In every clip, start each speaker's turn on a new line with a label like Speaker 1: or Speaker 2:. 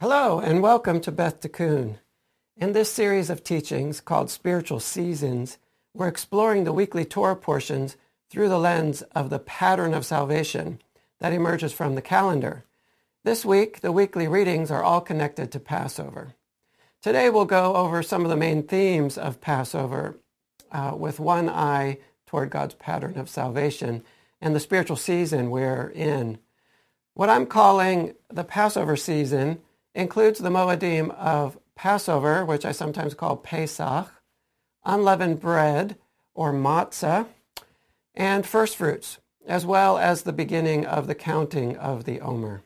Speaker 1: Hello, and welcome to Beth Tikkun. In this series of teachings called Spiritual Seasons, we're exploring the weekly Torah portions through the lens of the pattern of salvation that emerges from the calendar. This week, the weekly readings are all connected to Passover. Today, we'll go over some of the main themes of Passover uh, with one eye toward God's pattern of salvation and the spiritual season we're in. What I'm calling the Passover season includes the Moedim of Passover, which I sometimes call Pesach, unleavened bread or matzah, and first fruits, as well as the beginning of the counting of the Omer.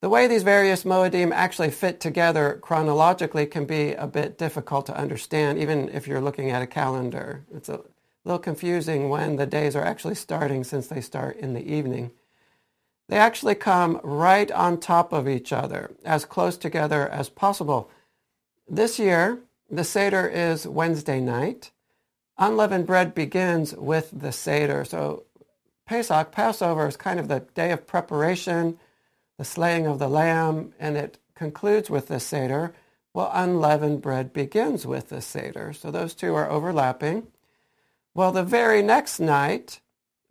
Speaker 1: The way these various Moedim actually fit together chronologically can be a bit difficult to understand, even if you're looking at a calendar. It's a little confusing when the days are actually starting since they start in the evening. They actually come right on top of each other, as close together as possible. This year, the Seder is Wednesday night. Unleavened bread begins with the Seder. So Pesach, Passover, is kind of the day of preparation, the slaying of the lamb, and it concludes with the Seder. Well, unleavened bread begins with the Seder. So those two are overlapping. Well, the very next night,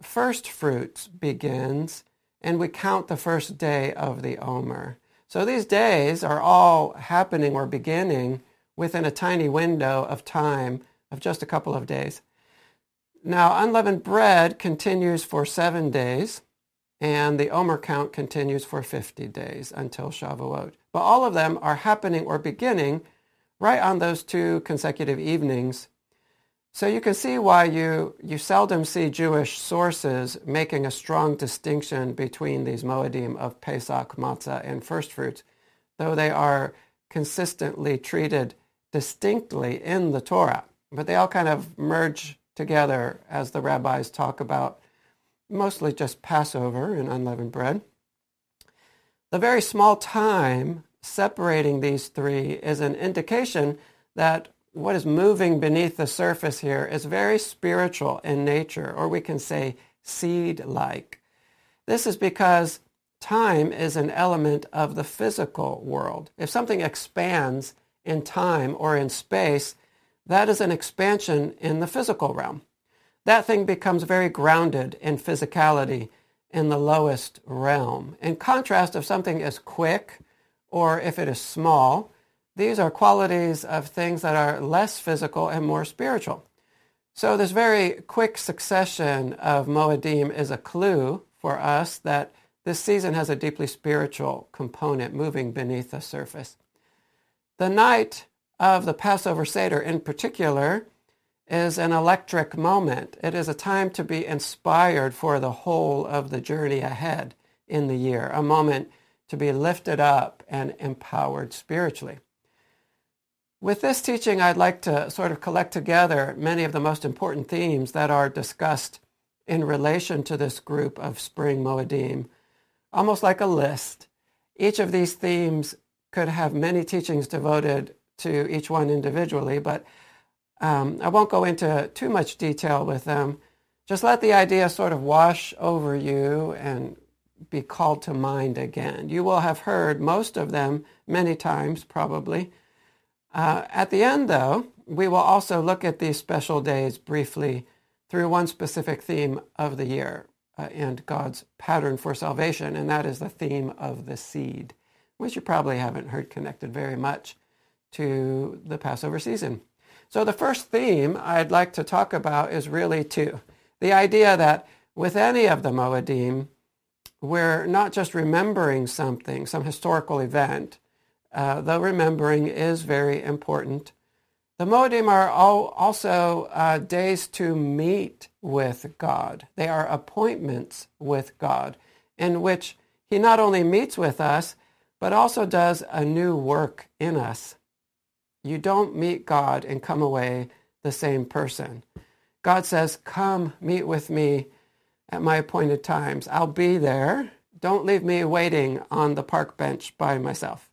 Speaker 1: first fruits begins and we count the first day of the Omer. So these days are all happening or beginning within a tiny window of time of just a couple of days. Now, unleavened bread continues for seven days, and the Omer count continues for 50 days until Shavuot. But all of them are happening or beginning right on those two consecutive evenings so you can see why you, you seldom see Jewish sources making a strong distinction between these Moedim of Pesach, Matzah, and first fruits, though they are consistently treated distinctly in the Torah. But they all kind of merge together as the rabbis talk about mostly just Passover and unleavened bread. The very small time separating these three is an indication that what is moving beneath the surface here is very spiritual in nature, or we can say seed-like. This is because time is an element of the physical world. If something expands in time or in space, that is an expansion in the physical realm. That thing becomes very grounded in physicality in the lowest realm. In contrast, if something is quick or if it is small, these are qualities of things that are less physical and more spiritual. So this very quick succession of Moedim is a clue for us that this season has a deeply spiritual component moving beneath the surface. The night of the Passover Seder in particular is an electric moment. It is a time to be inspired for the whole of the journey ahead in the year, a moment to be lifted up and empowered spiritually. With this teaching, I'd like to sort of collect together many of the most important themes that are discussed in relation to this group of spring Moedim, almost like a list. Each of these themes could have many teachings devoted to each one individually, but um, I won't go into too much detail with them. Just let the idea sort of wash over you and be called to mind again. You will have heard most of them many times, probably. Uh, at the end, though, we will also look at these special days briefly through one specific theme of the year uh, and God's pattern for salvation, and that is the theme of the seed, which you probably haven't heard connected very much to the Passover season. So the first theme I'd like to talk about is really two. The idea that with any of the Moedim, we're not just remembering something, some historical event, uh, the remembering is very important. The Moedim are also uh, days to meet with God. They are appointments with God in which he not only meets with us, but also does a new work in us. You don't meet God and come away the same person. God says, come meet with me at my appointed times. I'll be there. Don't leave me waiting on the park bench by myself.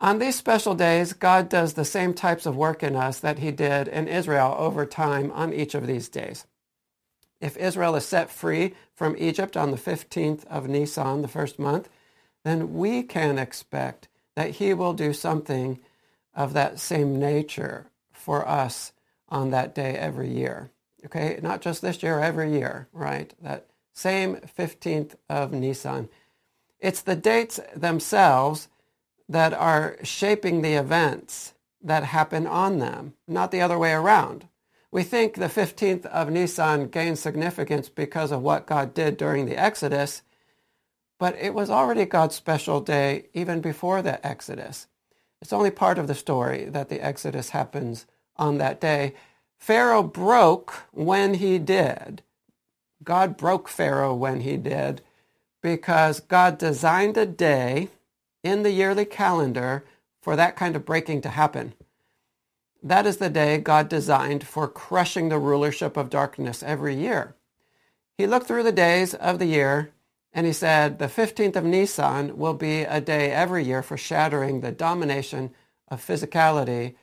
Speaker 1: On these special days, God does the same types of work in us that he did in Israel over time on each of these days. If Israel is set free from Egypt on the 15th of Nisan, the first month, then we can expect that he will do something of that same nature for us on that day every year. Okay, not just this year, every year, right? That same 15th of Nisan. It's the dates themselves that are shaping the events that happen on them, not the other way around. We think the 15th of Nisan gained significance because of what God did during the Exodus, but it was already God's special day even before the Exodus. It's only part of the story that the Exodus happens on that day. Pharaoh broke when he did. God broke Pharaoh when he did because God designed a day in the yearly calendar for that kind of breaking to happen. That is the day God designed for crushing the rulership of darkness every year. He looked through the days of the year and he said, the 15th of Nisan will be a day every year for shattering the domination of physicality,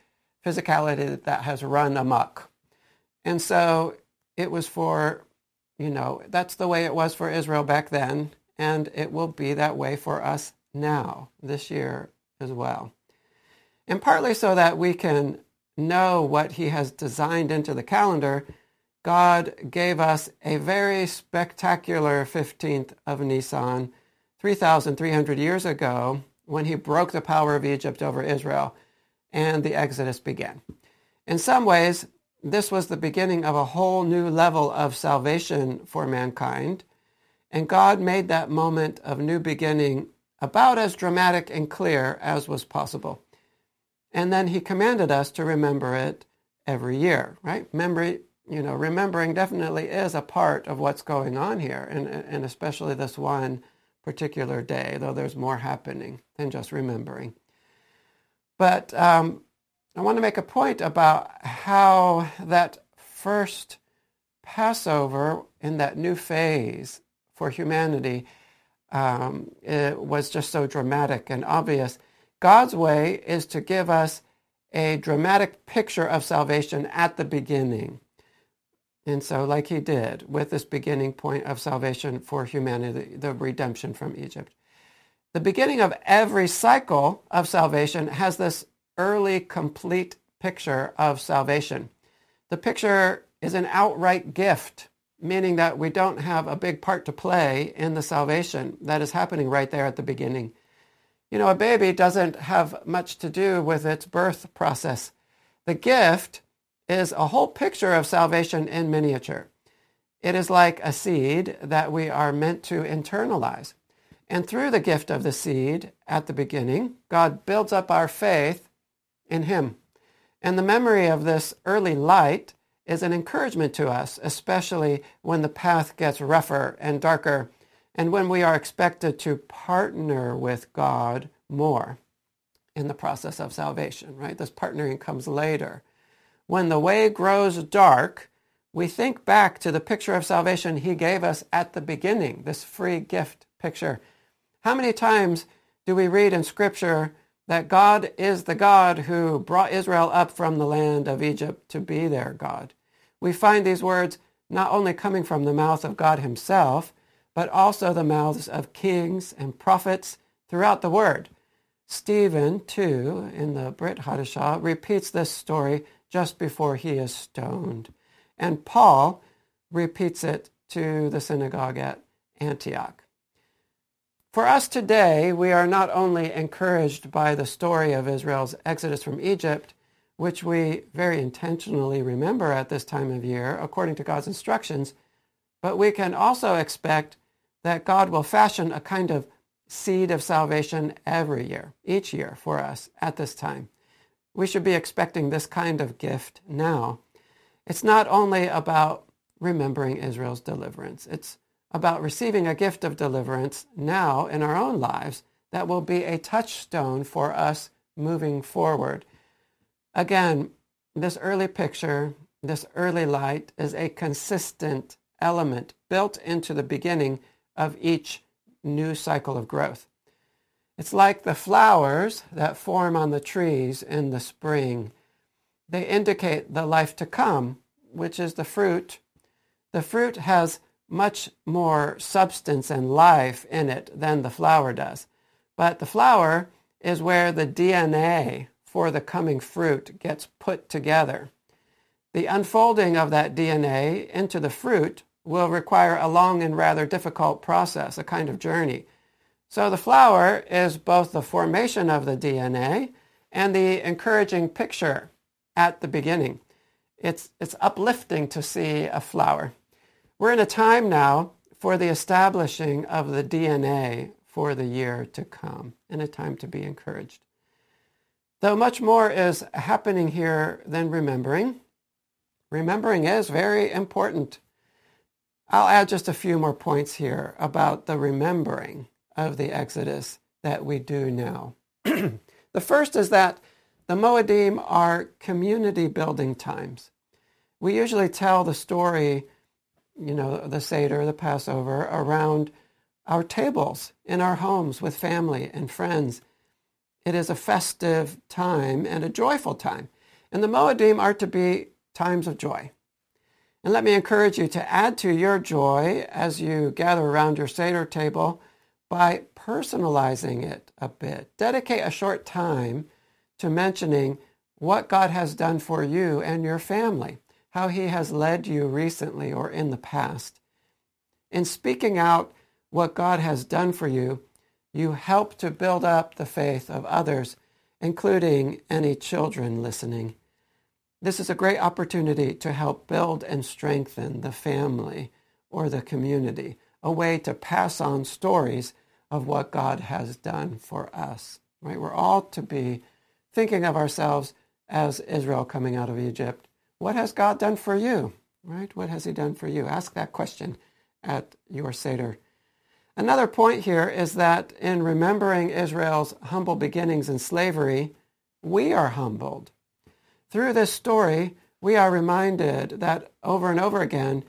Speaker 1: physicality that has run amok. And so it was for, you know, that's the way it was for Israel back then, and it will be that way for us now, this year as well. And partly so that we can know what he has designed into the calendar, God gave us a very spectacular 15th of Nisan 3,300 years ago when he broke the power of Egypt over Israel and the Exodus began. In some ways, this was the beginning of a whole new level of salvation for mankind. And God made that moment of new beginning about as dramatic and clear as was possible. And then he commanded us to remember it every year, right? Memory, you know, remembering definitely is a part of what's going on here, and, and especially this one particular day, though there's more happening than just remembering. But um, I want to make a point about how that first Passover in that new phase for humanity um, was just so dramatic and obvious. God's way is to give us a dramatic picture of salvation at the beginning. And so, like he did with this beginning point of salvation for humanity, the redemption from Egypt. The beginning of every cycle of salvation has this early, complete picture of salvation. The picture is an outright gift, meaning that we don't have a big part to play in the salvation that is happening right there at the beginning. You know, a baby doesn't have much to do with its birth process. The gift is a whole picture of salvation in miniature. It is like a seed that we are meant to internalize. And through the gift of the seed at the beginning, God builds up our faith in Him. And the memory of this early light is an encouragement to us, especially when the path gets rougher and darker and when we are expected to partner with God more in the process of salvation, right? This partnering comes later. When the way grows dark, we think back to the picture of salvation he gave us at the beginning, this free gift picture. How many times do we read in Scripture that God is the God who brought Israel up from the land of Egypt to be their God? We find these words not only coming from the mouth of God himself, but also the mouths of kings and prophets throughout the word. Stephen, too, in the Brit Hadashah, repeats this story just before he is stoned. And Paul repeats it to the synagogue at Antioch. For us today, we are not only encouraged by the story of Israel's exodus from Egypt, which we very intentionally remember at this time of year according to God's instructions, but we can also expect that God will fashion a kind of seed of salvation every year, each year for us at this time. We should be expecting this kind of gift now. It's not only about remembering Israel's deliverance. It's about receiving a gift of deliverance now in our own lives that will be a touchstone for us moving forward. Again, this early picture, this early light is a consistent element built into the beginning of each new cycle of growth. It's like the flowers that form on the trees in the spring. They indicate the life to come, which is the fruit. The fruit has much more substance and life in it than the flower does. But the flower is where the DNA for the coming fruit gets put together. The unfolding of that DNA into the fruit will require a long and rather difficult process, a kind of journey. So the flower is both the formation of the DNA and the encouraging picture at the beginning. It's, it's uplifting to see a flower. We're in a time now for the establishing of the DNA for the year to come, and a time to be encouraged. Though much more is happening here than remembering, remembering is very important. I'll add just a few more points here about the remembering of the Exodus that we do now. the first is that the Moedim are community building times. We usually tell the story, you know, the Seder, the Passover, around our tables in our homes with family and friends. It is a festive time and a joyful time. And the Moedim are to be times of joy. And let me encourage you to add to your joy as you gather around your Seder table by personalizing it a bit. Dedicate a short time to mentioning what God has done for you and your family, how he has led you recently or in the past. In speaking out what God has done for you, you help to build up the faith of others, including any children listening. This is a great opportunity to help build and strengthen the family or the community, a way to pass on stories of what God has done for us. Right? We're all to be thinking of ourselves as Israel coming out of Egypt. What has God done for you? Right? What has he done for you? Ask that question at your Seder. Another point here is that in remembering Israel's humble beginnings in slavery, we are humbled through this story, we are reminded that over and over again,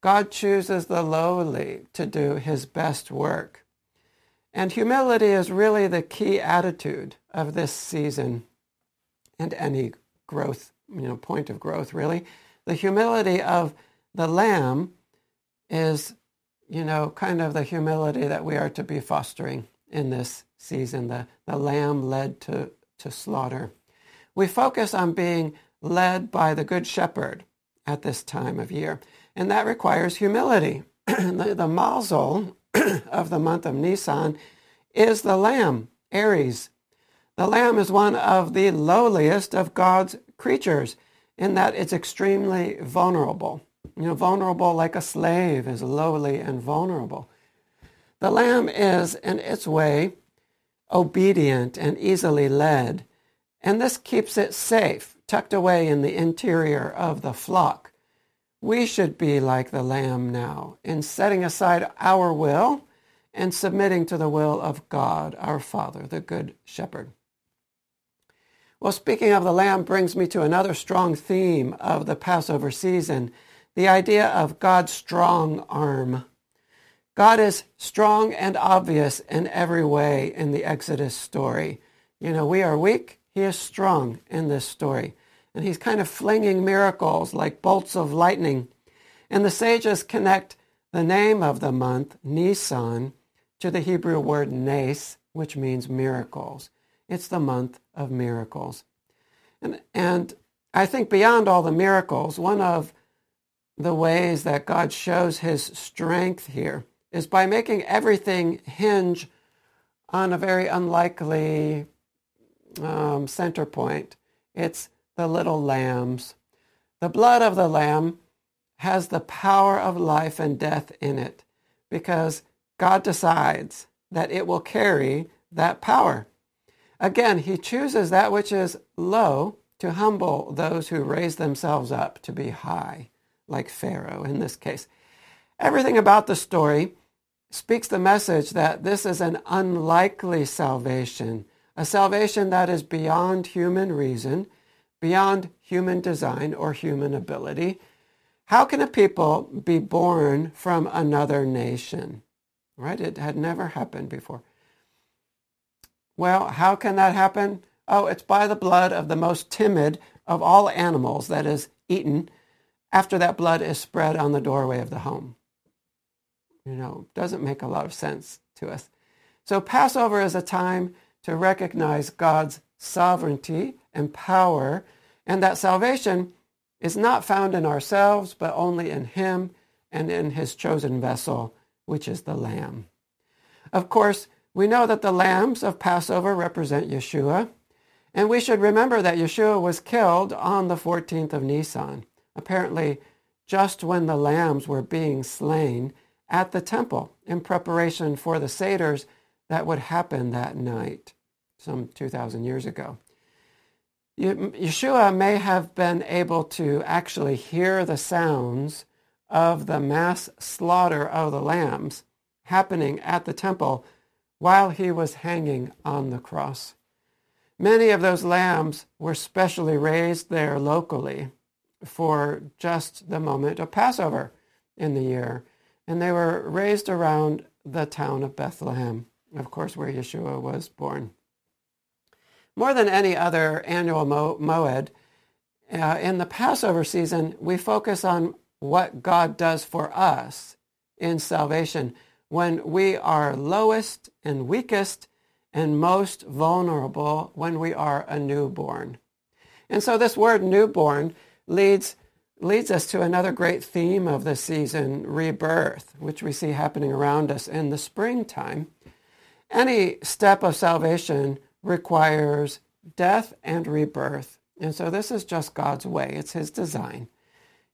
Speaker 1: God chooses the lowly to do his best work. And humility is really the key attitude of this season and any growth, you know, point of growth, really. The humility of the lamb is, you know, kind of the humility that we are to be fostering in this season, the, the lamb led to, to slaughter we focus on being led by the Good Shepherd at this time of year. And that requires humility. the, the mazel of the month of Nisan is the lamb, Aries. The lamb is one of the lowliest of God's creatures in that it's extremely vulnerable. You know, vulnerable like a slave is lowly and vulnerable. The lamb is, in its way, obedient and easily led and this keeps it safe, tucked away in the interior of the flock. We should be like the lamb now in setting aside our will and submitting to the will of God, our Father, the Good Shepherd. Well, speaking of the lamb brings me to another strong theme of the Passover season, the idea of God's strong arm. God is strong and obvious in every way in the Exodus story. You know, we are weak he is strong in this story. And he's kind of flinging miracles like bolts of lightning. And the sages connect the name of the month, Nisan, to the Hebrew word nes, which means miracles. It's the month of miracles. And, and I think beyond all the miracles, one of the ways that God shows his strength here is by making everything hinge on a very unlikely um, center point. It's the little lambs. The blood of the lamb has the power of life and death in it because God decides that it will carry that power. Again, he chooses that which is low to humble those who raise themselves up to be high, like Pharaoh in this case. Everything about the story speaks the message that this is an unlikely salvation a salvation that is beyond human reason, beyond human design or human ability. How can a people be born from another nation? Right? It had never happened before. Well, how can that happen? Oh, it's by the blood of the most timid of all animals that is eaten after that blood is spread on the doorway of the home. You know, doesn't make a lot of sense to us. So Passover is a time to recognize God's sovereignty and power, and that salvation is not found in ourselves, but only in Him and in His chosen vessel, which is the Lamb. Of course, we know that the lambs of Passover represent Yeshua, and we should remember that Yeshua was killed on the 14th of Nisan, apparently just when the lambs were being slain at the temple in preparation for the Seders that would happen that night, some 2,000 years ago. Yeshua may have been able to actually hear the sounds of the mass slaughter of the lambs happening at the temple while he was hanging on the cross. Many of those lambs were specially raised there locally for just the moment of Passover in the year, and they were raised around the town of Bethlehem, of course, where Yeshua was born. More than any other annual mo- moed, uh, in the Passover season, we focus on what God does for us in salvation when we are lowest and weakest and most vulnerable when we are a newborn. And so this word newborn leads, leads us to another great theme of the season, rebirth, which we see happening around us in the springtime. Any step of salvation requires death and rebirth. And so this is just God's way. It's his design.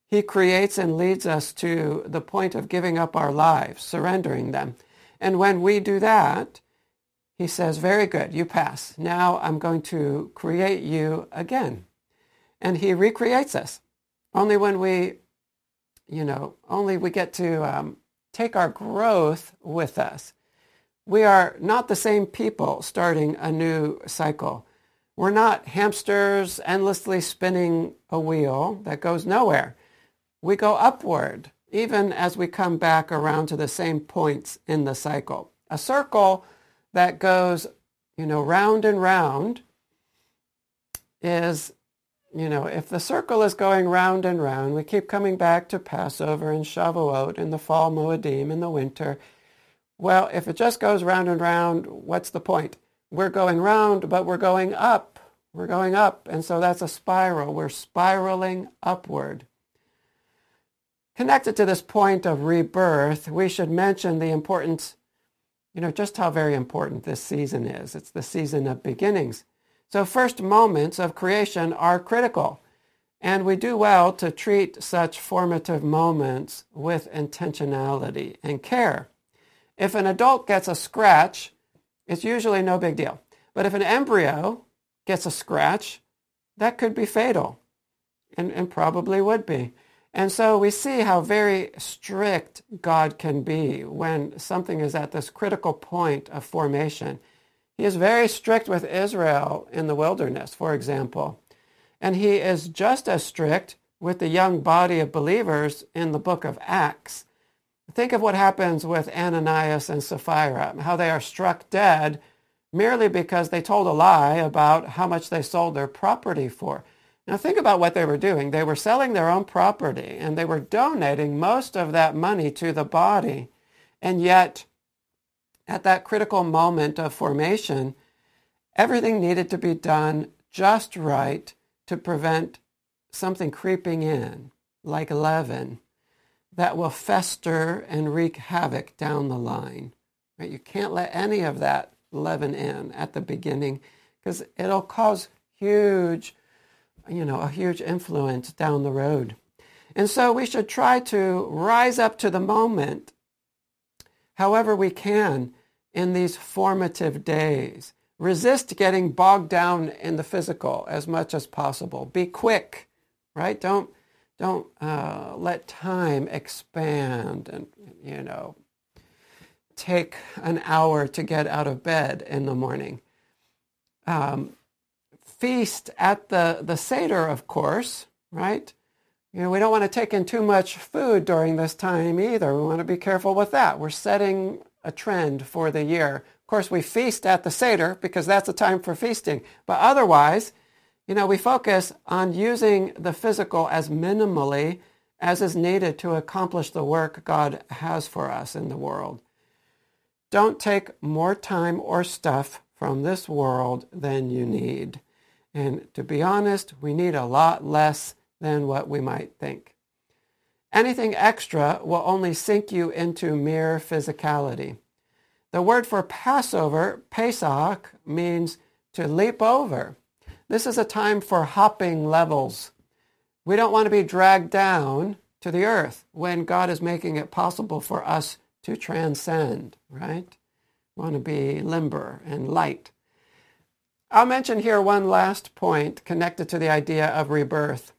Speaker 1: He creates and leads us to the point of giving up our lives, surrendering them. And when we do that, he says, very good, you pass. Now I'm going to create you again. And he recreates us. Only when we, you know, only we get to um, take our growth with us. We are not the same people starting a new cycle. We're not hamsters endlessly spinning a wheel that goes nowhere. We go upward, even as we come back around to the same points in the cycle. A circle that goes, you know, round and round is, you know, if the circle is going round and round, we keep coming back to Passover and Shavuot in the fall Moedim in the winter. Well, if it just goes round and round, what's the point? We're going round, but we're going up. We're going up. And so that's a spiral. We're spiraling upward. Connected to this point of rebirth, we should mention the importance, you know, just how very important this season is. It's the season of beginnings. So first moments of creation are critical. And we do well to treat such formative moments with intentionality and care. If an adult gets a scratch, it's usually no big deal. But if an embryo gets a scratch, that could be fatal and, and probably would be. And so we see how very strict God can be when something is at this critical point of formation. He is very strict with Israel in the wilderness, for example. And he is just as strict with the young body of believers in the book of Acts. Think of what happens with Ananias and Sapphira, how they are struck dead merely because they told a lie about how much they sold their property for. Now think about what they were doing. They were selling their own property and they were donating most of that money to the body. And yet, at that critical moment of formation, everything needed to be done just right to prevent something creeping in, like leaven, that will fester and wreak havoc down the line. Right? You can't let any of that leaven in at the beginning because it'll cause huge, you know, a huge influence down the road. And so we should try to rise up to the moment however we can in these formative days. Resist getting bogged down in the physical as much as possible. Be quick, right? Don't don't uh, let time expand and you know take an hour to get out of bed in the morning. Um, feast at the, the Seder, of course, right? You know, we don't want to take in too much food during this time either. We want to be careful with that. We're setting a trend for the year. Of course, we feast at the Seder because that's a time for feasting. But otherwise, you know, we focus on using the physical as minimally as is needed to accomplish the work God has for us in the world. don't take more time or stuff from this world than you need. And to be honest, we need a lot less than what we might think. Anything extra will only sink you into mere physicality. The word for Passover, Pesach, means to leap over. This is a time for hopping levels. We don't want to be dragged down to the earth when God is making it possible for us to transcend, right? We want to be limber and light. I'll mention here one last point connected to the idea of rebirth.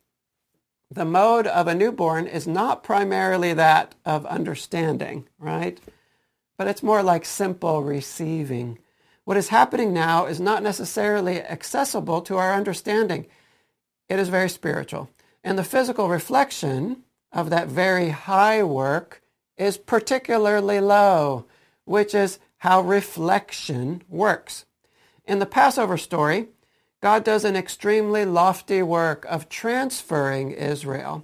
Speaker 1: The mode of a newborn is not primarily that of understanding, right? But it's more like simple receiving. What is happening now is not necessarily accessible to our understanding. It is very spiritual. And the physical reflection of that very high work is particularly low, which is how reflection works. In the Passover story, God does an extremely lofty work of transferring Israel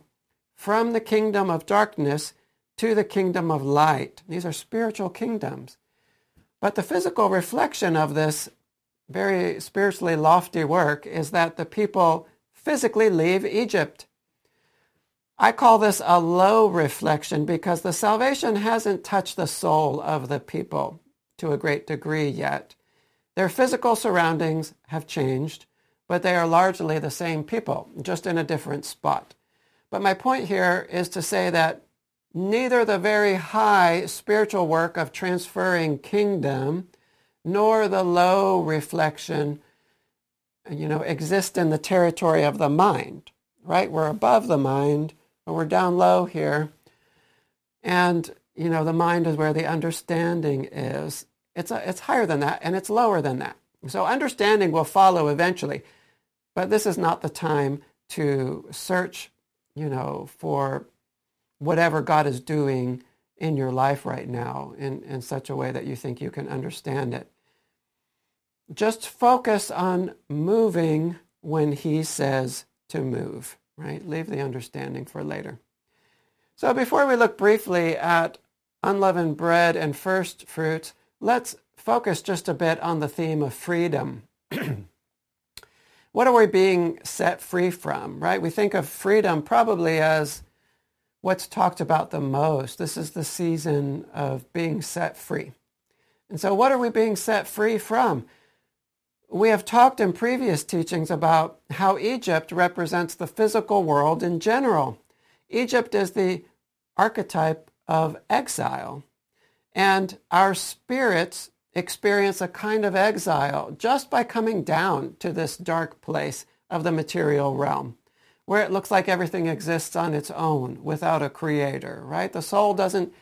Speaker 1: from the kingdom of darkness to the kingdom of light. These are spiritual kingdoms. But the physical reflection of this very spiritually lofty work is that the people physically leave Egypt. I call this a low reflection because the salvation hasn't touched the soul of the people to a great degree yet. Their physical surroundings have changed, but they are largely the same people, just in a different spot. But my point here is to say that neither the very high spiritual work of transferring kingdom nor the low reflection you know exist in the territory of the mind right? We're above the mind but we're down low here. And you know the mind is where the understanding is. It's a, it's higher than that and it's lower than that. So understanding will follow eventually but this is not the time to search you know for whatever God is doing in your life right now in, in such a way that you think you can understand it. Just focus on moving when he says to move, right? Leave the understanding for later. So before we look briefly at unleavened bread and first fruits, let's focus just a bit on the theme of freedom. what are we being set free from, right? We think of freedom probably as what's talked about the most. This is the season of being set free. And so what are we being set free from? We have talked in previous teachings about how Egypt represents the physical world in general. Egypt is the archetype of exile. And our spirits experience a kind of exile just by coming down to this dark place of the material realm where it looks like everything exists on its own without a creator, right? The soul doesn't,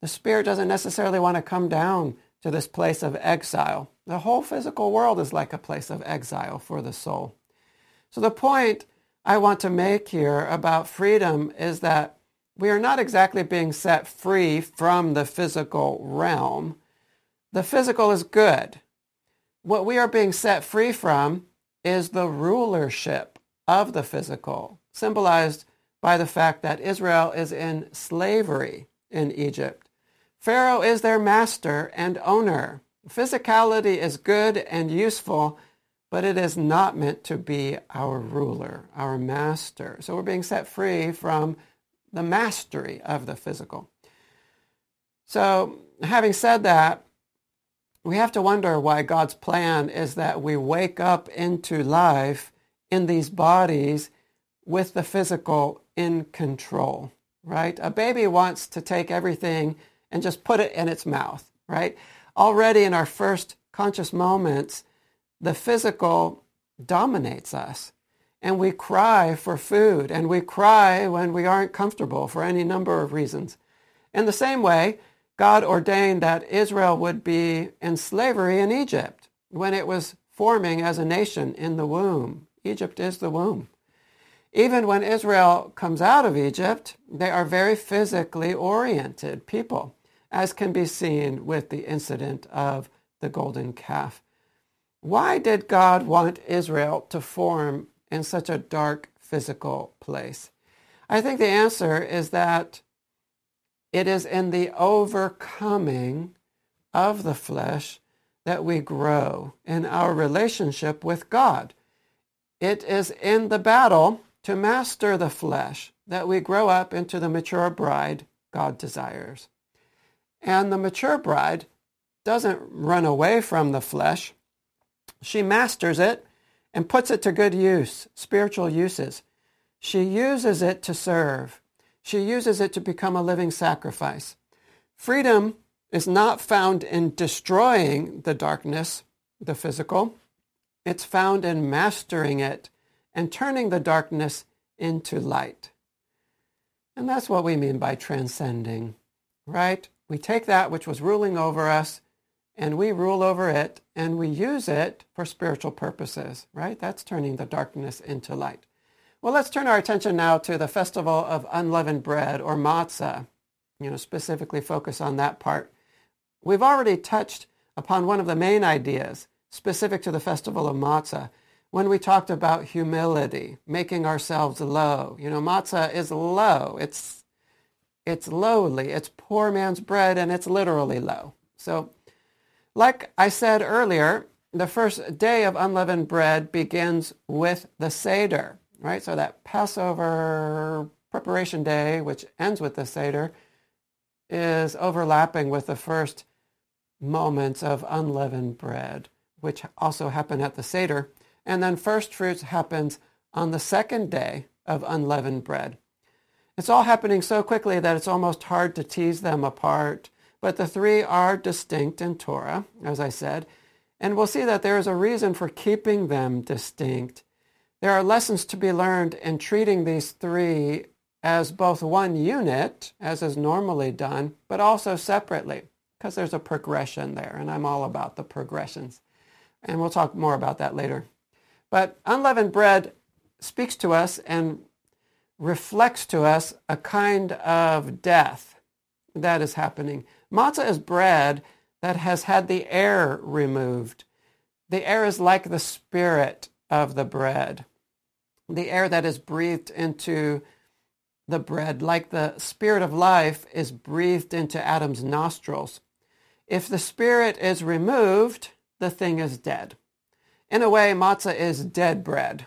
Speaker 1: the spirit doesn't necessarily want to come down to this place of exile. The whole physical world is like a place of exile for the soul. So the point I want to make here about freedom is that we are not exactly being set free from the physical realm. The physical is good. What we are being set free from is the rulership of the physical, symbolized by the fact that Israel is in slavery in Egypt. Pharaoh is their master and owner. Physicality is good and useful, but it is not meant to be our ruler, our master. So we're being set free from the mastery of the physical. So having said that, we have to wonder why God's plan is that we wake up into life in these bodies with the physical in control, right? A baby wants to take everything and just put it in its mouth, right? Already in our first conscious moments, the physical dominates us. And we cry for food, and we cry when we aren't comfortable for any number of reasons. In the same way, God ordained that Israel would be in slavery in Egypt when it was forming as a nation in the womb. Egypt is the womb. Even when Israel comes out of Egypt, they are very physically oriented people, as can be seen with the incident of the golden calf. Why did God want Israel to form in such a dark physical place? I think the answer is that it is in the overcoming of the flesh that we grow in our relationship with God. It is in the battle to master the flesh that we grow up into the mature bride God desires. And the mature bride doesn't run away from the flesh. She masters it and puts it to good use, spiritual uses. She uses it to serve. She uses it to become a living sacrifice. Freedom is not found in destroying the darkness, the physical. It's found in mastering it and turning the darkness into light. And that's what we mean by transcending, right? We take that which was ruling over us and we rule over it and we use it for spiritual purposes, right? That's turning the darkness into light. Well, let's turn our attention now to the festival of unleavened bread or matzah, you know, specifically focus on that part. We've already touched upon one of the main ideas specific to the festival of matzah, when we talked about humility, making ourselves low. You know, matzah is low. It's, it's lowly. It's poor man's bread and it's literally low. So like I said earlier, the first day of unleavened bread begins with the Seder, right? So that Passover preparation day, which ends with the Seder, is overlapping with the first moments of unleavened bread, which also happen at the Seder. And then first fruits happens on the second day of unleavened bread. It's all happening so quickly that it's almost hard to tease them apart. But the three are distinct in Torah, as I said, and we'll see that there is a reason for keeping them distinct. There are lessons to be learned in treating these three as both one unit, as is normally done, but also separately, because there's a progression there, and I'm all about the progressions. And we'll talk more about that later. But unleavened bread speaks to us and reflects to us a kind of death that is happening. Matzah is bread that has had the air removed. The air is like the spirit of the bread. The air that is breathed into the bread, like the spirit of life, is breathed into Adam's nostrils. If the spirit is removed, the thing is dead. In a way, matzah is dead bread.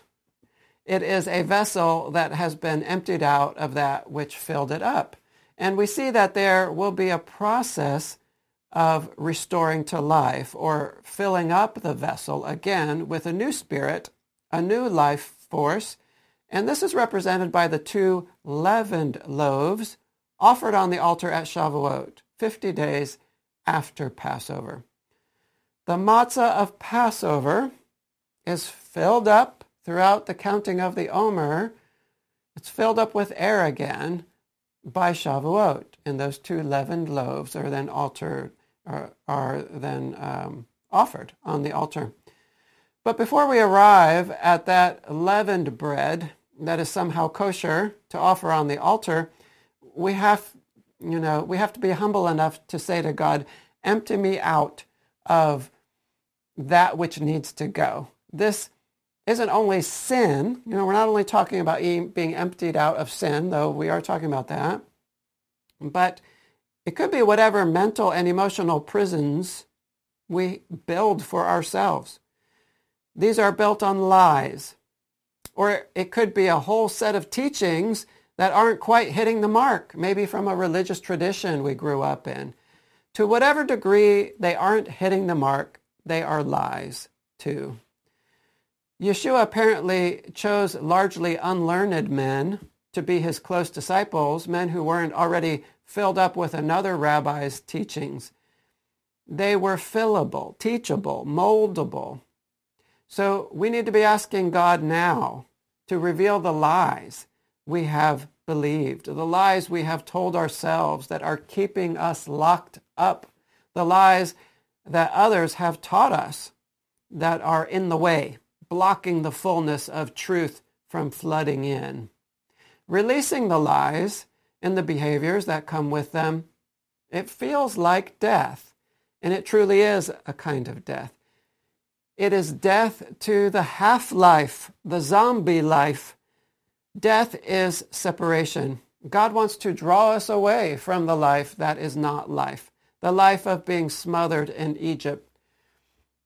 Speaker 1: It is a vessel that has been emptied out of that which filled it up. And we see that there will be a process of restoring to life or filling up the vessel again with a new spirit, a new life force. And this is represented by the two leavened loaves offered on the altar at Shavuot, 50 days after Passover. The matzah of Passover is filled up throughout the counting of the Omer. It's filled up with air again by Shavuot, and those two leavened loaves are then altered, are, are then um, offered on the altar. But before we arrive at that leavened bread that is somehow kosher to offer on the altar, we have, you know, we have to be humble enough to say to God, empty me out of that which needs to go this isn't only sin. You know, we're not only talking about being emptied out of sin, though we are talking about that, but it could be whatever mental and emotional prisons we build for ourselves. These are built on lies. Or it could be a whole set of teachings that aren't quite hitting the mark, maybe from a religious tradition we grew up in. To whatever degree they aren't hitting the mark, they are lies too. Yeshua apparently chose largely unlearned men to be his close disciples, men who weren't already filled up with another rabbi's teachings. They were fillable, teachable, moldable. So we need to be asking God now to reveal the lies we have believed, the lies we have told ourselves that are keeping us locked up, the lies that others have taught us that are in the way blocking the fullness of truth from flooding in. Releasing the lies and the behaviors that come with them, it feels like death, and it truly is a kind of death. It is death to the half-life, the zombie life. Death is separation. God wants to draw us away from the life that is not life, the life of being smothered in Egypt.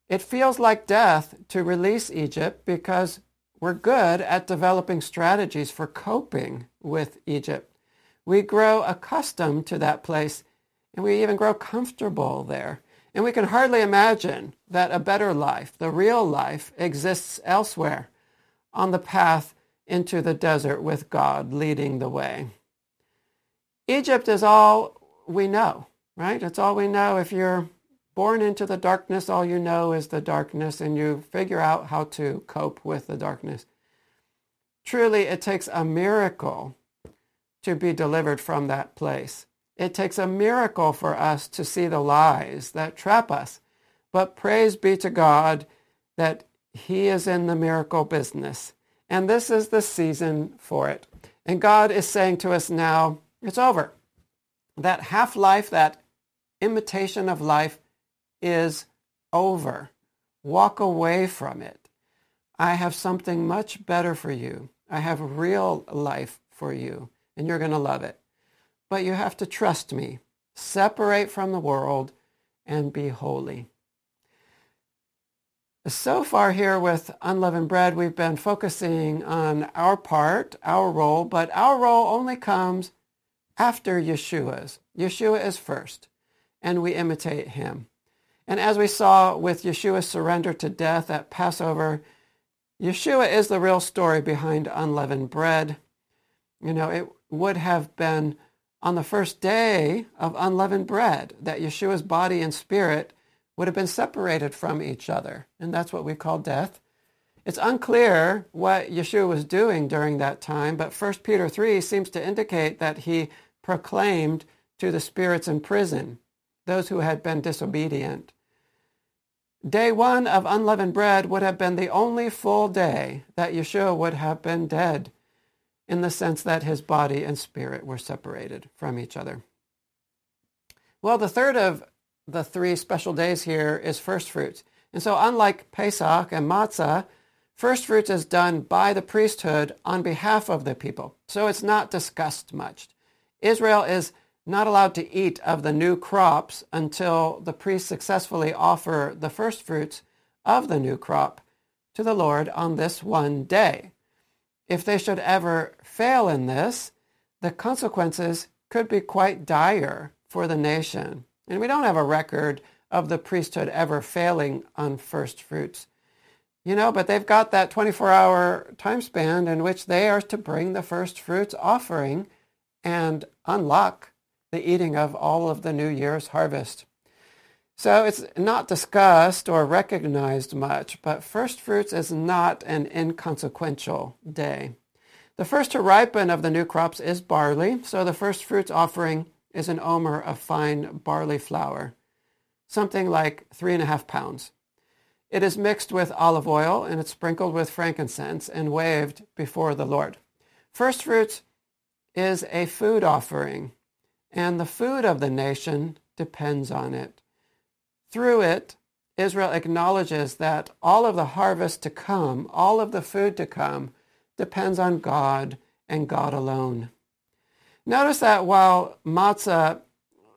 Speaker 1: It feels like death to release Egypt because we're good at developing strategies for coping with Egypt. We grow accustomed to that place and we even grow comfortable there. And we can hardly imagine that a better life, the real life, exists elsewhere on the path into the desert with God leading the way. Egypt is all we know, right? It's all we know. If you're born into the darkness, all you know is the darkness, and you figure out how to cope with the darkness. Truly, it takes a miracle to be delivered from that place. It takes a miracle for us to see the lies that trap us. But praise be to God that he is in the miracle business. And this is the season for it. And God is saying to us now, it's over. That half-life, that imitation of life is over. Walk away from it. I have something much better for you. I have real life for you, and you're going to love it. But you have to trust me. Separate from the world and be holy. So far here with Unleavened Bread, we've been focusing on our part, our role, but our role only comes after Yeshua's. Yeshua is first, and we imitate him. And as we saw with Yeshua's surrender to death at Passover, Yeshua is the real story behind unleavened bread. You know, it would have been on the first day of unleavened bread that Yeshua's body and spirit would have been separated from each other. And that's what we call death. It's unclear what Yeshua was doing during that time, but 1 Peter 3 seems to indicate that he proclaimed to the spirits in prison, those who had been disobedient. Day one of unleavened bread would have been the only full day that Yeshua would have been dead in the sense that his body and spirit were separated from each other. Well, the third of the three special days here is first fruits. And so unlike Pesach and Matzah, first fruits is done by the priesthood on behalf of the people. So it's not discussed much. Israel is not allowed to eat of the new crops until the priests successfully offer the first fruits of the new crop to the Lord on this one day. If they should ever fail in this, the consequences could be quite dire for the nation. And we don't have a record of the priesthood ever failing on first fruits. You know, but they've got that 24-hour time span in which they are to bring the first fruits offering and unlock the eating of all of the New Year's harvest. So it's not discussed or recognized much, but first fruits is not an inconsequential day. The first to ripen of the new crops is barley, so the first fruits offering is an omer of fine barley flour, something like three and a half pounds. It is mixed with olive oil and it's sprinkled with frankincense and waved before the Lord. First fruits is a food offering, and the food of the nation depends on it. Through it, Israel acknowledges that all of the harvest to come, all of the food to come, depends on God and God alone. Notice that while matzah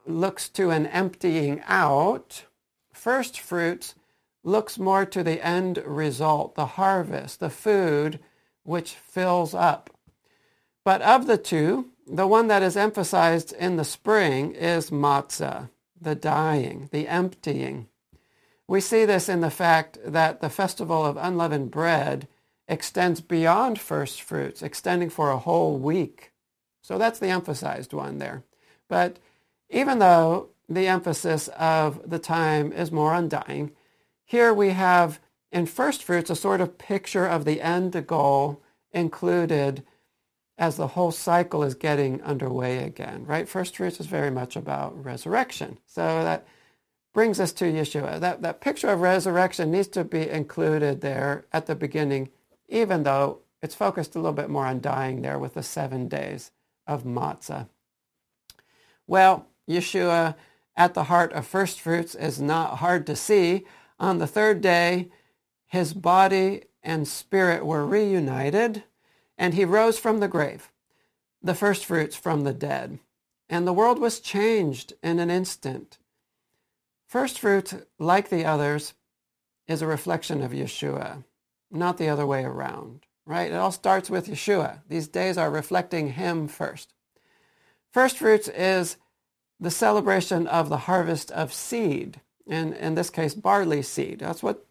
Speaker 1: looks to an emptying out, first fruits looks more to the end result, the harvest, the food which fills up. But of the two, the one that is emphasized in the spring is matzah, the dying, the emptying. We see this in the fact that the festival of unleavened bread extends beyond first fruits, extending for a whole week. So that's the emphasized one there. But even though the emphasis of the time is more on dying, here we have in first fruits a sort of picture of the end goal included as the whole cycle is getting underway again, right? First fruits is very much about resurrection. So that brings us to Yeshua. That, that picture of resurrection needs to be included there at the beginning, even though it's focused a little bit more on dying there with the seven days of matzah. Well, Yeshua at the heart of first fruits is not hard to see. On the third day, his body and spirit were reunited, and he rose from the grave, the first fruits from the dead. And the world was changed in an instant. First fruits, like the others, is a reflection of Yeshua, not the other way around, right? It all starts with Yeshua. These days are reflecting him first. First fruits is the celebration of the harvest of seed, and in this case, barley seed. That's what,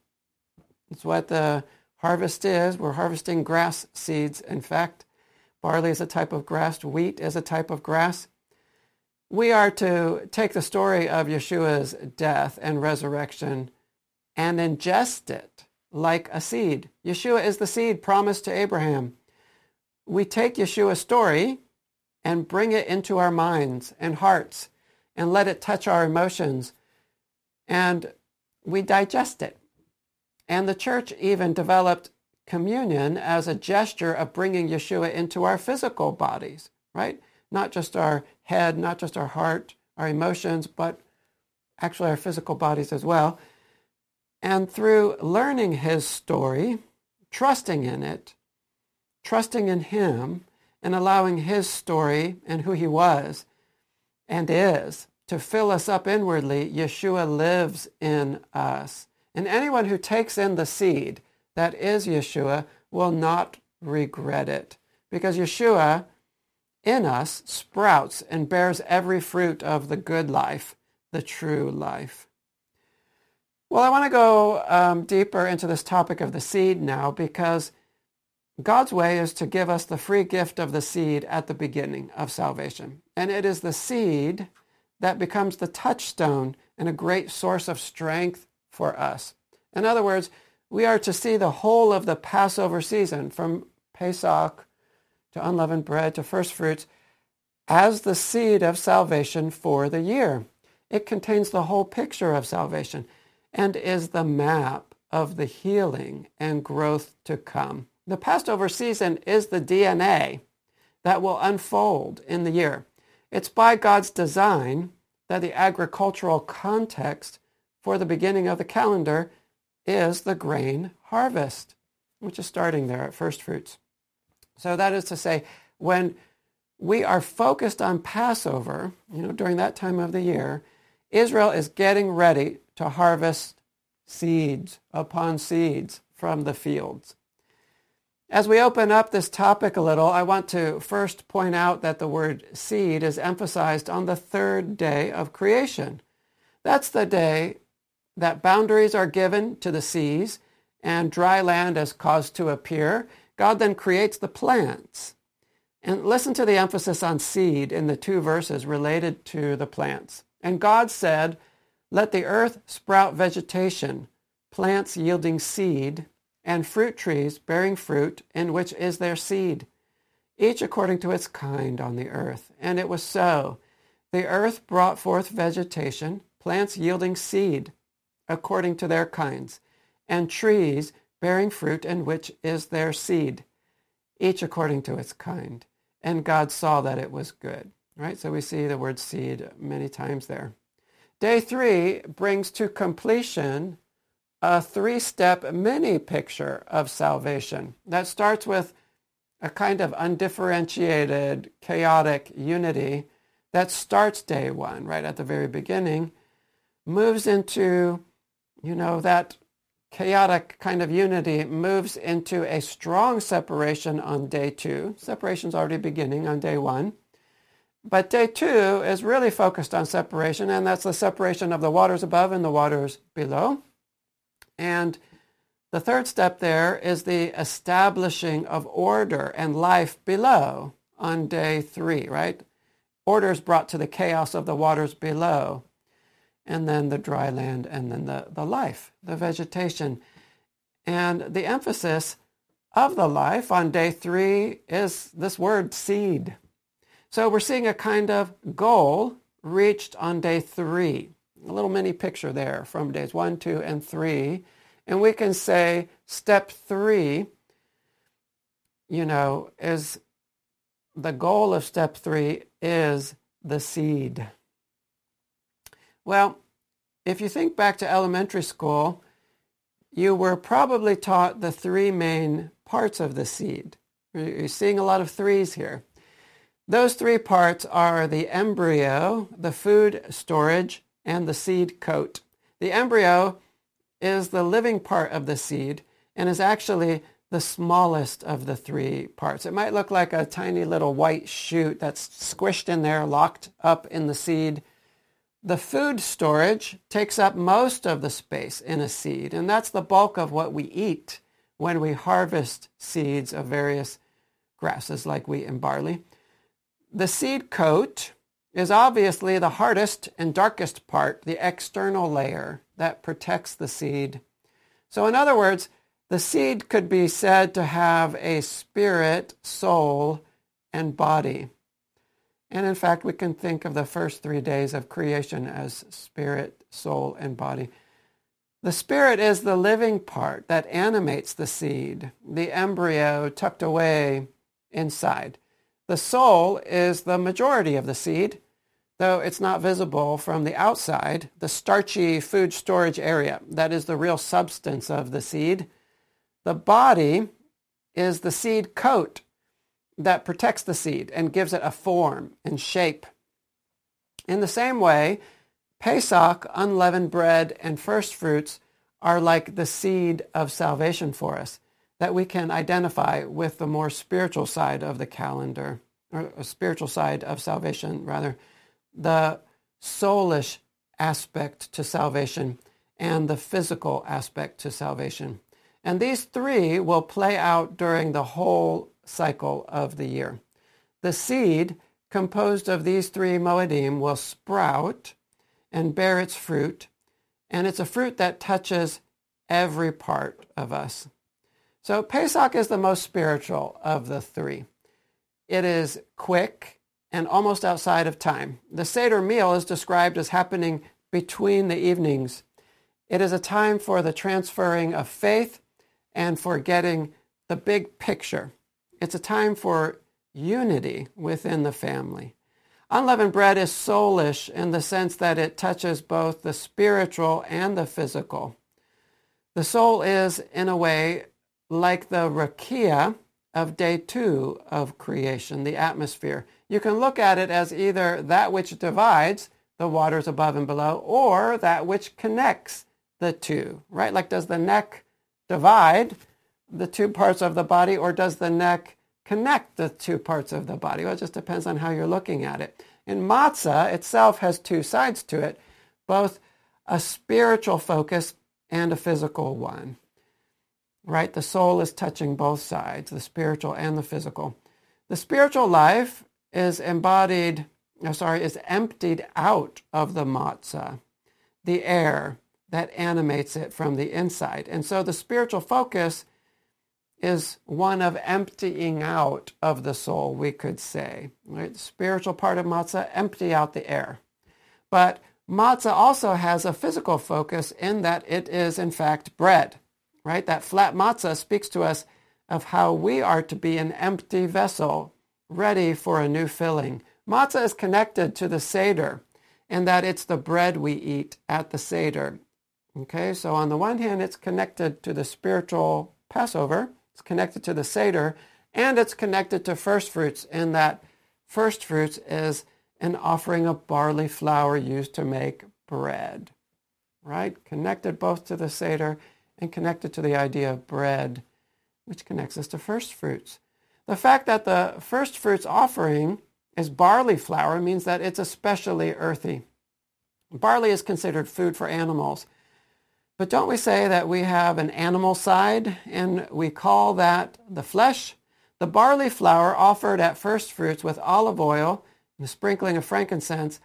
Speaker 1: that's what the harvest is. We're harvesting grass seeds, in fact. Barley is a type of grass. Wheat is a type of grass. We are to take the story of Yeshua's death and resurrection and ingest it like a seed. Yeshua is the seed promised to Abraham. We take Yeshua's story and bring it into our minds and hearts and let it touch our emotions and we digest it. And the church even developed communion as a gesture of bringing Yeshua into our physical bodies, right? Not just our head, not just our heart, our emotions, but actually our physical bodies as well. And through learning his story, trusting in it, trusting in him, and allowing his story and who he was and is to fill us up inwardly, Yeshua lives in us. And anyone who takes in the seed that is Yeshua will not regret it because Yeshua in us sprouts and bears every fruit of the good life, the true life. Well, I want to go um, deeper into this topic of the seed now because God's way is to give us the free gift of the seed at the beginning of salvation. And it is the seed that becomes the touchstone and a great source of strength for us. In other words, we are to see the whole of the Passover season from Pesach to unleavened bread to first fruits as the seed of salvation for the year. It contains the whole picture of salvation and is the map of the healing and growth to come. The Passover season is the DNA that will unfold in the year. It's by God's design that the agricultural context for the beginning of the calendar is the grain harvest, which is starting there at first fruits. So that is to say, when we are focused on Passover, you know, during that time of the year, Israel is getting ready to harvest seeds upon seeds from the fields. As we open up this topic a little, I want to first point out that the word seed is emphasized on the third day of creation. That's the day that boundaries are given to the seas and dry land is caused to appear. God then creates the plants. And listen to the emphasis on seed in the two verses related to the plants. And God said, let the earth sprout vegetation, plants yielding seed, and fruit trees bearing fruit, in which is their seed, each according to its kind on the earth. And it was so. The earth brought forth vegetation, plants yielding seed, according to their kinds, and trees bearing fruit, in which is their seed, each according to its kind. And God saw that it was good. Right? So we see the word seed many times there. Day three brings to completion a three-step mini picture of salvation that starts with a kind of undifferentiated, chaotic unity that starts day one, right at the very beginning, moves into, you know, that chaotic kind of unity moves into a strong separation on day two. Separation's already beginning on day one. But day two is really focused on separation, and that's the separation of the waters above and the waters below. And the third step there is the establishing of order and life below on day three, right? Order is brought to the chaos of the waters below, and then the dry land, and then the, the life, the vegetation. And the emphasis of the life on day three is this word seed. So we're seeing a kind of goal reached on day three. A little mini picture there from days one, two, and three. And we can say step three, you know, is the goal of step three is the seed. Well, if you think back to elementary school, you were probably taught the three main parts of the seed. You're seeing a lot of threes here. Those three parts are the embryo, the food storage, and the seed coat. The embryo is the living part of the seed and is actually the smallest of the three parts. It might look like a tiny little white shoot that's squished in there, locked up in the seed. The food storage takes up most of the space in a seed, and that's the bulk of what we eat when we harvest seeds of various grasses like wheat and barley. The seed coat is obviously the hardest and darkest part, the external layer that protects the seed. So in other words, the seed could be said to have a spirit, soul, and body. And in fact, we can think of the first three days of creation as spirit, soul, and body. The spirit is the living part that animates the seed, the embryo tucked away inside. The soul is the majority of the seed, though it's not visible from the outside, the starchy food storage area. That is the real substance of the seed. The body is the seed coat that protects the seed and gives it a form and shape. In the same way, Pesach, unleavened bread, and first fruits are like the seed of salvation for us that we can identify with the more spiritual side of the calendar, or a spiritual side of salvation, rather, the soulish aspect to salvation and the physical aspect to salvation. And these three will play out during the whole cycle of the year. The seed composed of these three moedim will sprout and bear its fruit, and it's a fruit that touches every part of us. So Pesach is the most spiritual of the three. It is quick and almost outside of time. The Seder meal is described as happening between the evenings. It is a time for the transferring of faith and for getting the big picture. It's a time for unity within the family. Unleavened bread is soulish in the sense that it touches both the spiritual and the physical. The soul is, in a way, like the rakia of day two of creation, the atmosphere. You can look at it as either that which divides the waters above and below or that which connects the two, right? Like does the neck divide the two parts of the body or does the neck connect the two parts of the body? Well, it just depends on how you're looking at it. And matzah itself has two sides to it, both a spiritual focus and a physical one. Right? The soul is touching both sides, the spiritual and the physical. The spiritual life is embodied, oh, sorry, is emptied out of the matzah, the air, that animates it from the inside. And so the spiritual focus is one of emptying out of the soul, we could say. Right? The spiritual part of matzah, empty out the air. But matzah also has a physical focus in that it is, in fact, bread. Right? That flat matzah speaks to us of how we are to be an empty vessel, ready for a new filling. Matzah is connected to the Seder in that it's the bread we eat at the Seder. Okay, so on the one hand, it's connected to the spiritual Passover, it's connected to the Seder, and it's connected to first fruits in that first fruits is an offering of barley flour used to make bread. Right? Connected both to the Seder and connected to the idea of bread, which connects us to first fruits. The fact that the first fruits offering is barley flour means that it's especially earthy. Barley is considered food for animals. But don't we say that we have an animal side and we call that the flesh? The barley flour offered at first fruits with olive oil and the sprinkling of frankincense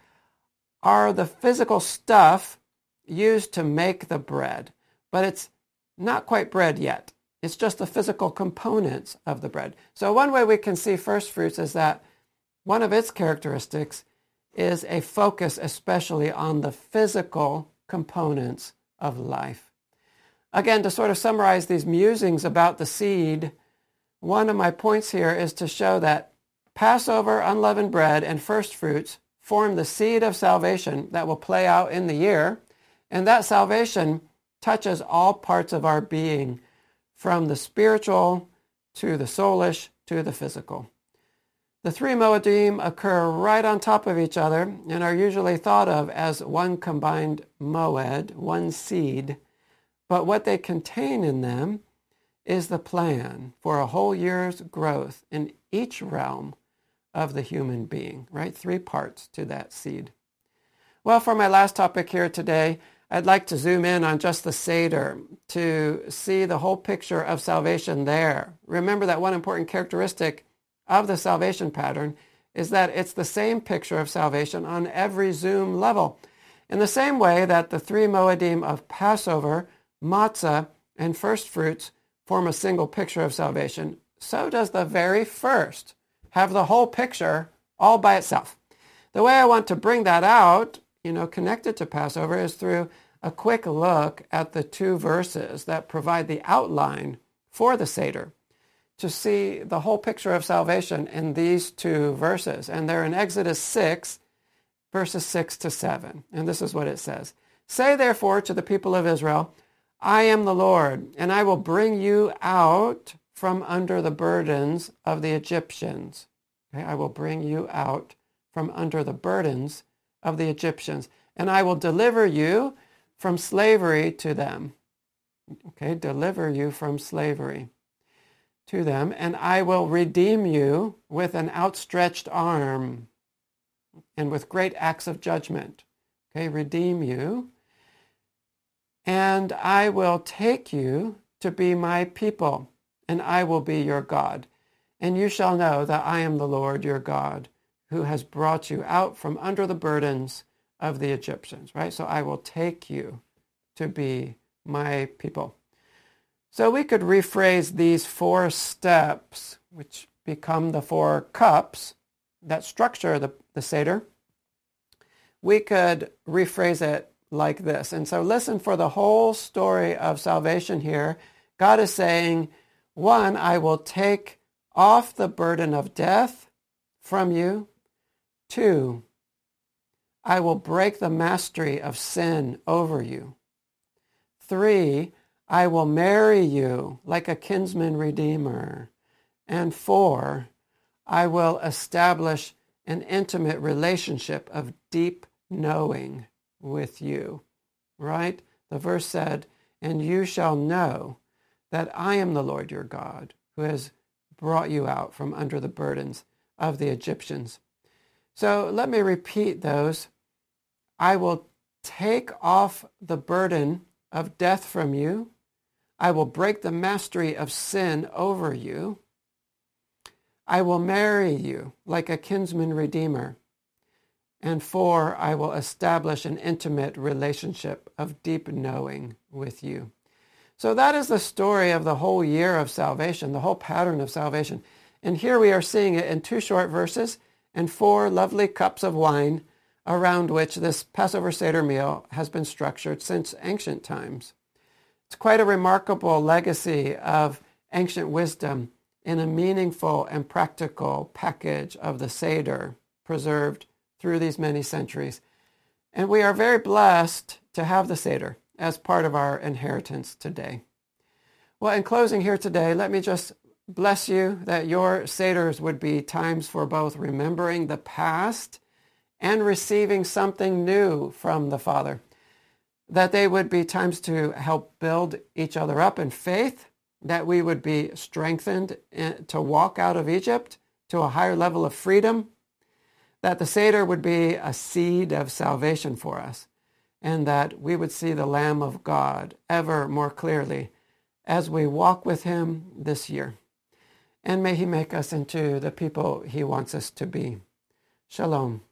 Speaker 1: are the physical stuff used to make the bread. But it's not quite bread yet. It's just the physical components of the bread. So one way we can see first fruits is that one of its characteristics is a focus especially on the physical components of life. Again, to sort of summarize these musings about the seed, one of my points here is to show that Passover, unleavened bread, and first fruits form the seed of salvation that will play out in the year, and that salvation touches all parts of our being, from the spiritual to the soulish to the physical. The three Moedim occur right on top of each other and are usually thought of as one combined moed, one seed, but what they contain in them is the plan for a whole year's growth in each realm of the human being, right? Three parts to that seed. Well, for my last topic here today, I'd like to zoom in on just the Seder to see the whole picture of salvation there. Remember that one important characteristic of the salvation pattern is that it's the same picture of salvation on every zoom level. In the same way that the three Moedim of Passover, matzah, and first fruits form a single picture of salvation, so does the very first have the whole picture all by itself. The way I want to bring that out, you know, connected to Passover is through a quick look at the two verses that provide the outline for the Seder to see the whole picture of salvation in these two verses. And they're in Exodus 6, verses 6 to 7. And this is what it says. Say therefore to the people of Israel, I am the Lord, and I will bring you out from under the burdens of the Egyptians. Okay, I will bring you out from under the burdens of the Egyptians, and I will deliver you from slavery to them. Okay, deliver you from slavery to them, and I will redeem you with an outstretched arm and with great acts of judgment. Okay, redeem you. And I will take you to be my people, and I will be your God. And you shall know that I am the Lord your God, who has brought you out from under the burdens of the Egyptians, right? So I will take you to be my people. So we could rephrase these four steps, which become the four cups that structure the, the Seder. We could rephrase it like this. And so listen for the whole story of salvation here. God is saying, one, I will take off the burden of death from you. Two, I will break the mastery of sin over you. Three, I will marry you like a kinsman redeemer. And four, I will establish an intimate relationship of deep knowing with you. Right? The verse said, and you shall know that I am the Lord your God who has brought you out from under the burdens of the Egyptians. So let me repeat those. I will take off the burden of death from you. I will break the mastery of sin over you. I will marry you like a kinsman redeemer. And four, I will establish an intimate relationship of deep knowing with you. So that is the story of the whole year of salvation, the whole pattern of salvation. And here we are seeing it in two short verses and four lovely cups of wine around which this Passover Seder meal has been structured since ancient times. It's quite a remarkable legacy of ancient wisdom in a meaningful and practical package of the Seder preserved through these many centuries. And we are very blessed to have the Seder as part of our inheritance today. Well, in closing here today, let me just bless you that your Seders would be times for both remembering the past and receiving something new from the Father that they would be times to help build each other up in faith, that we would be strengthened eh, to walk out of Egypt to a higher level of freedom, that the Seder would be a seed of salvation for us, and that we would see the Lamb of God ever more clearly as we walk with him this year. And may he make us into the people he wants us to be. Shalom.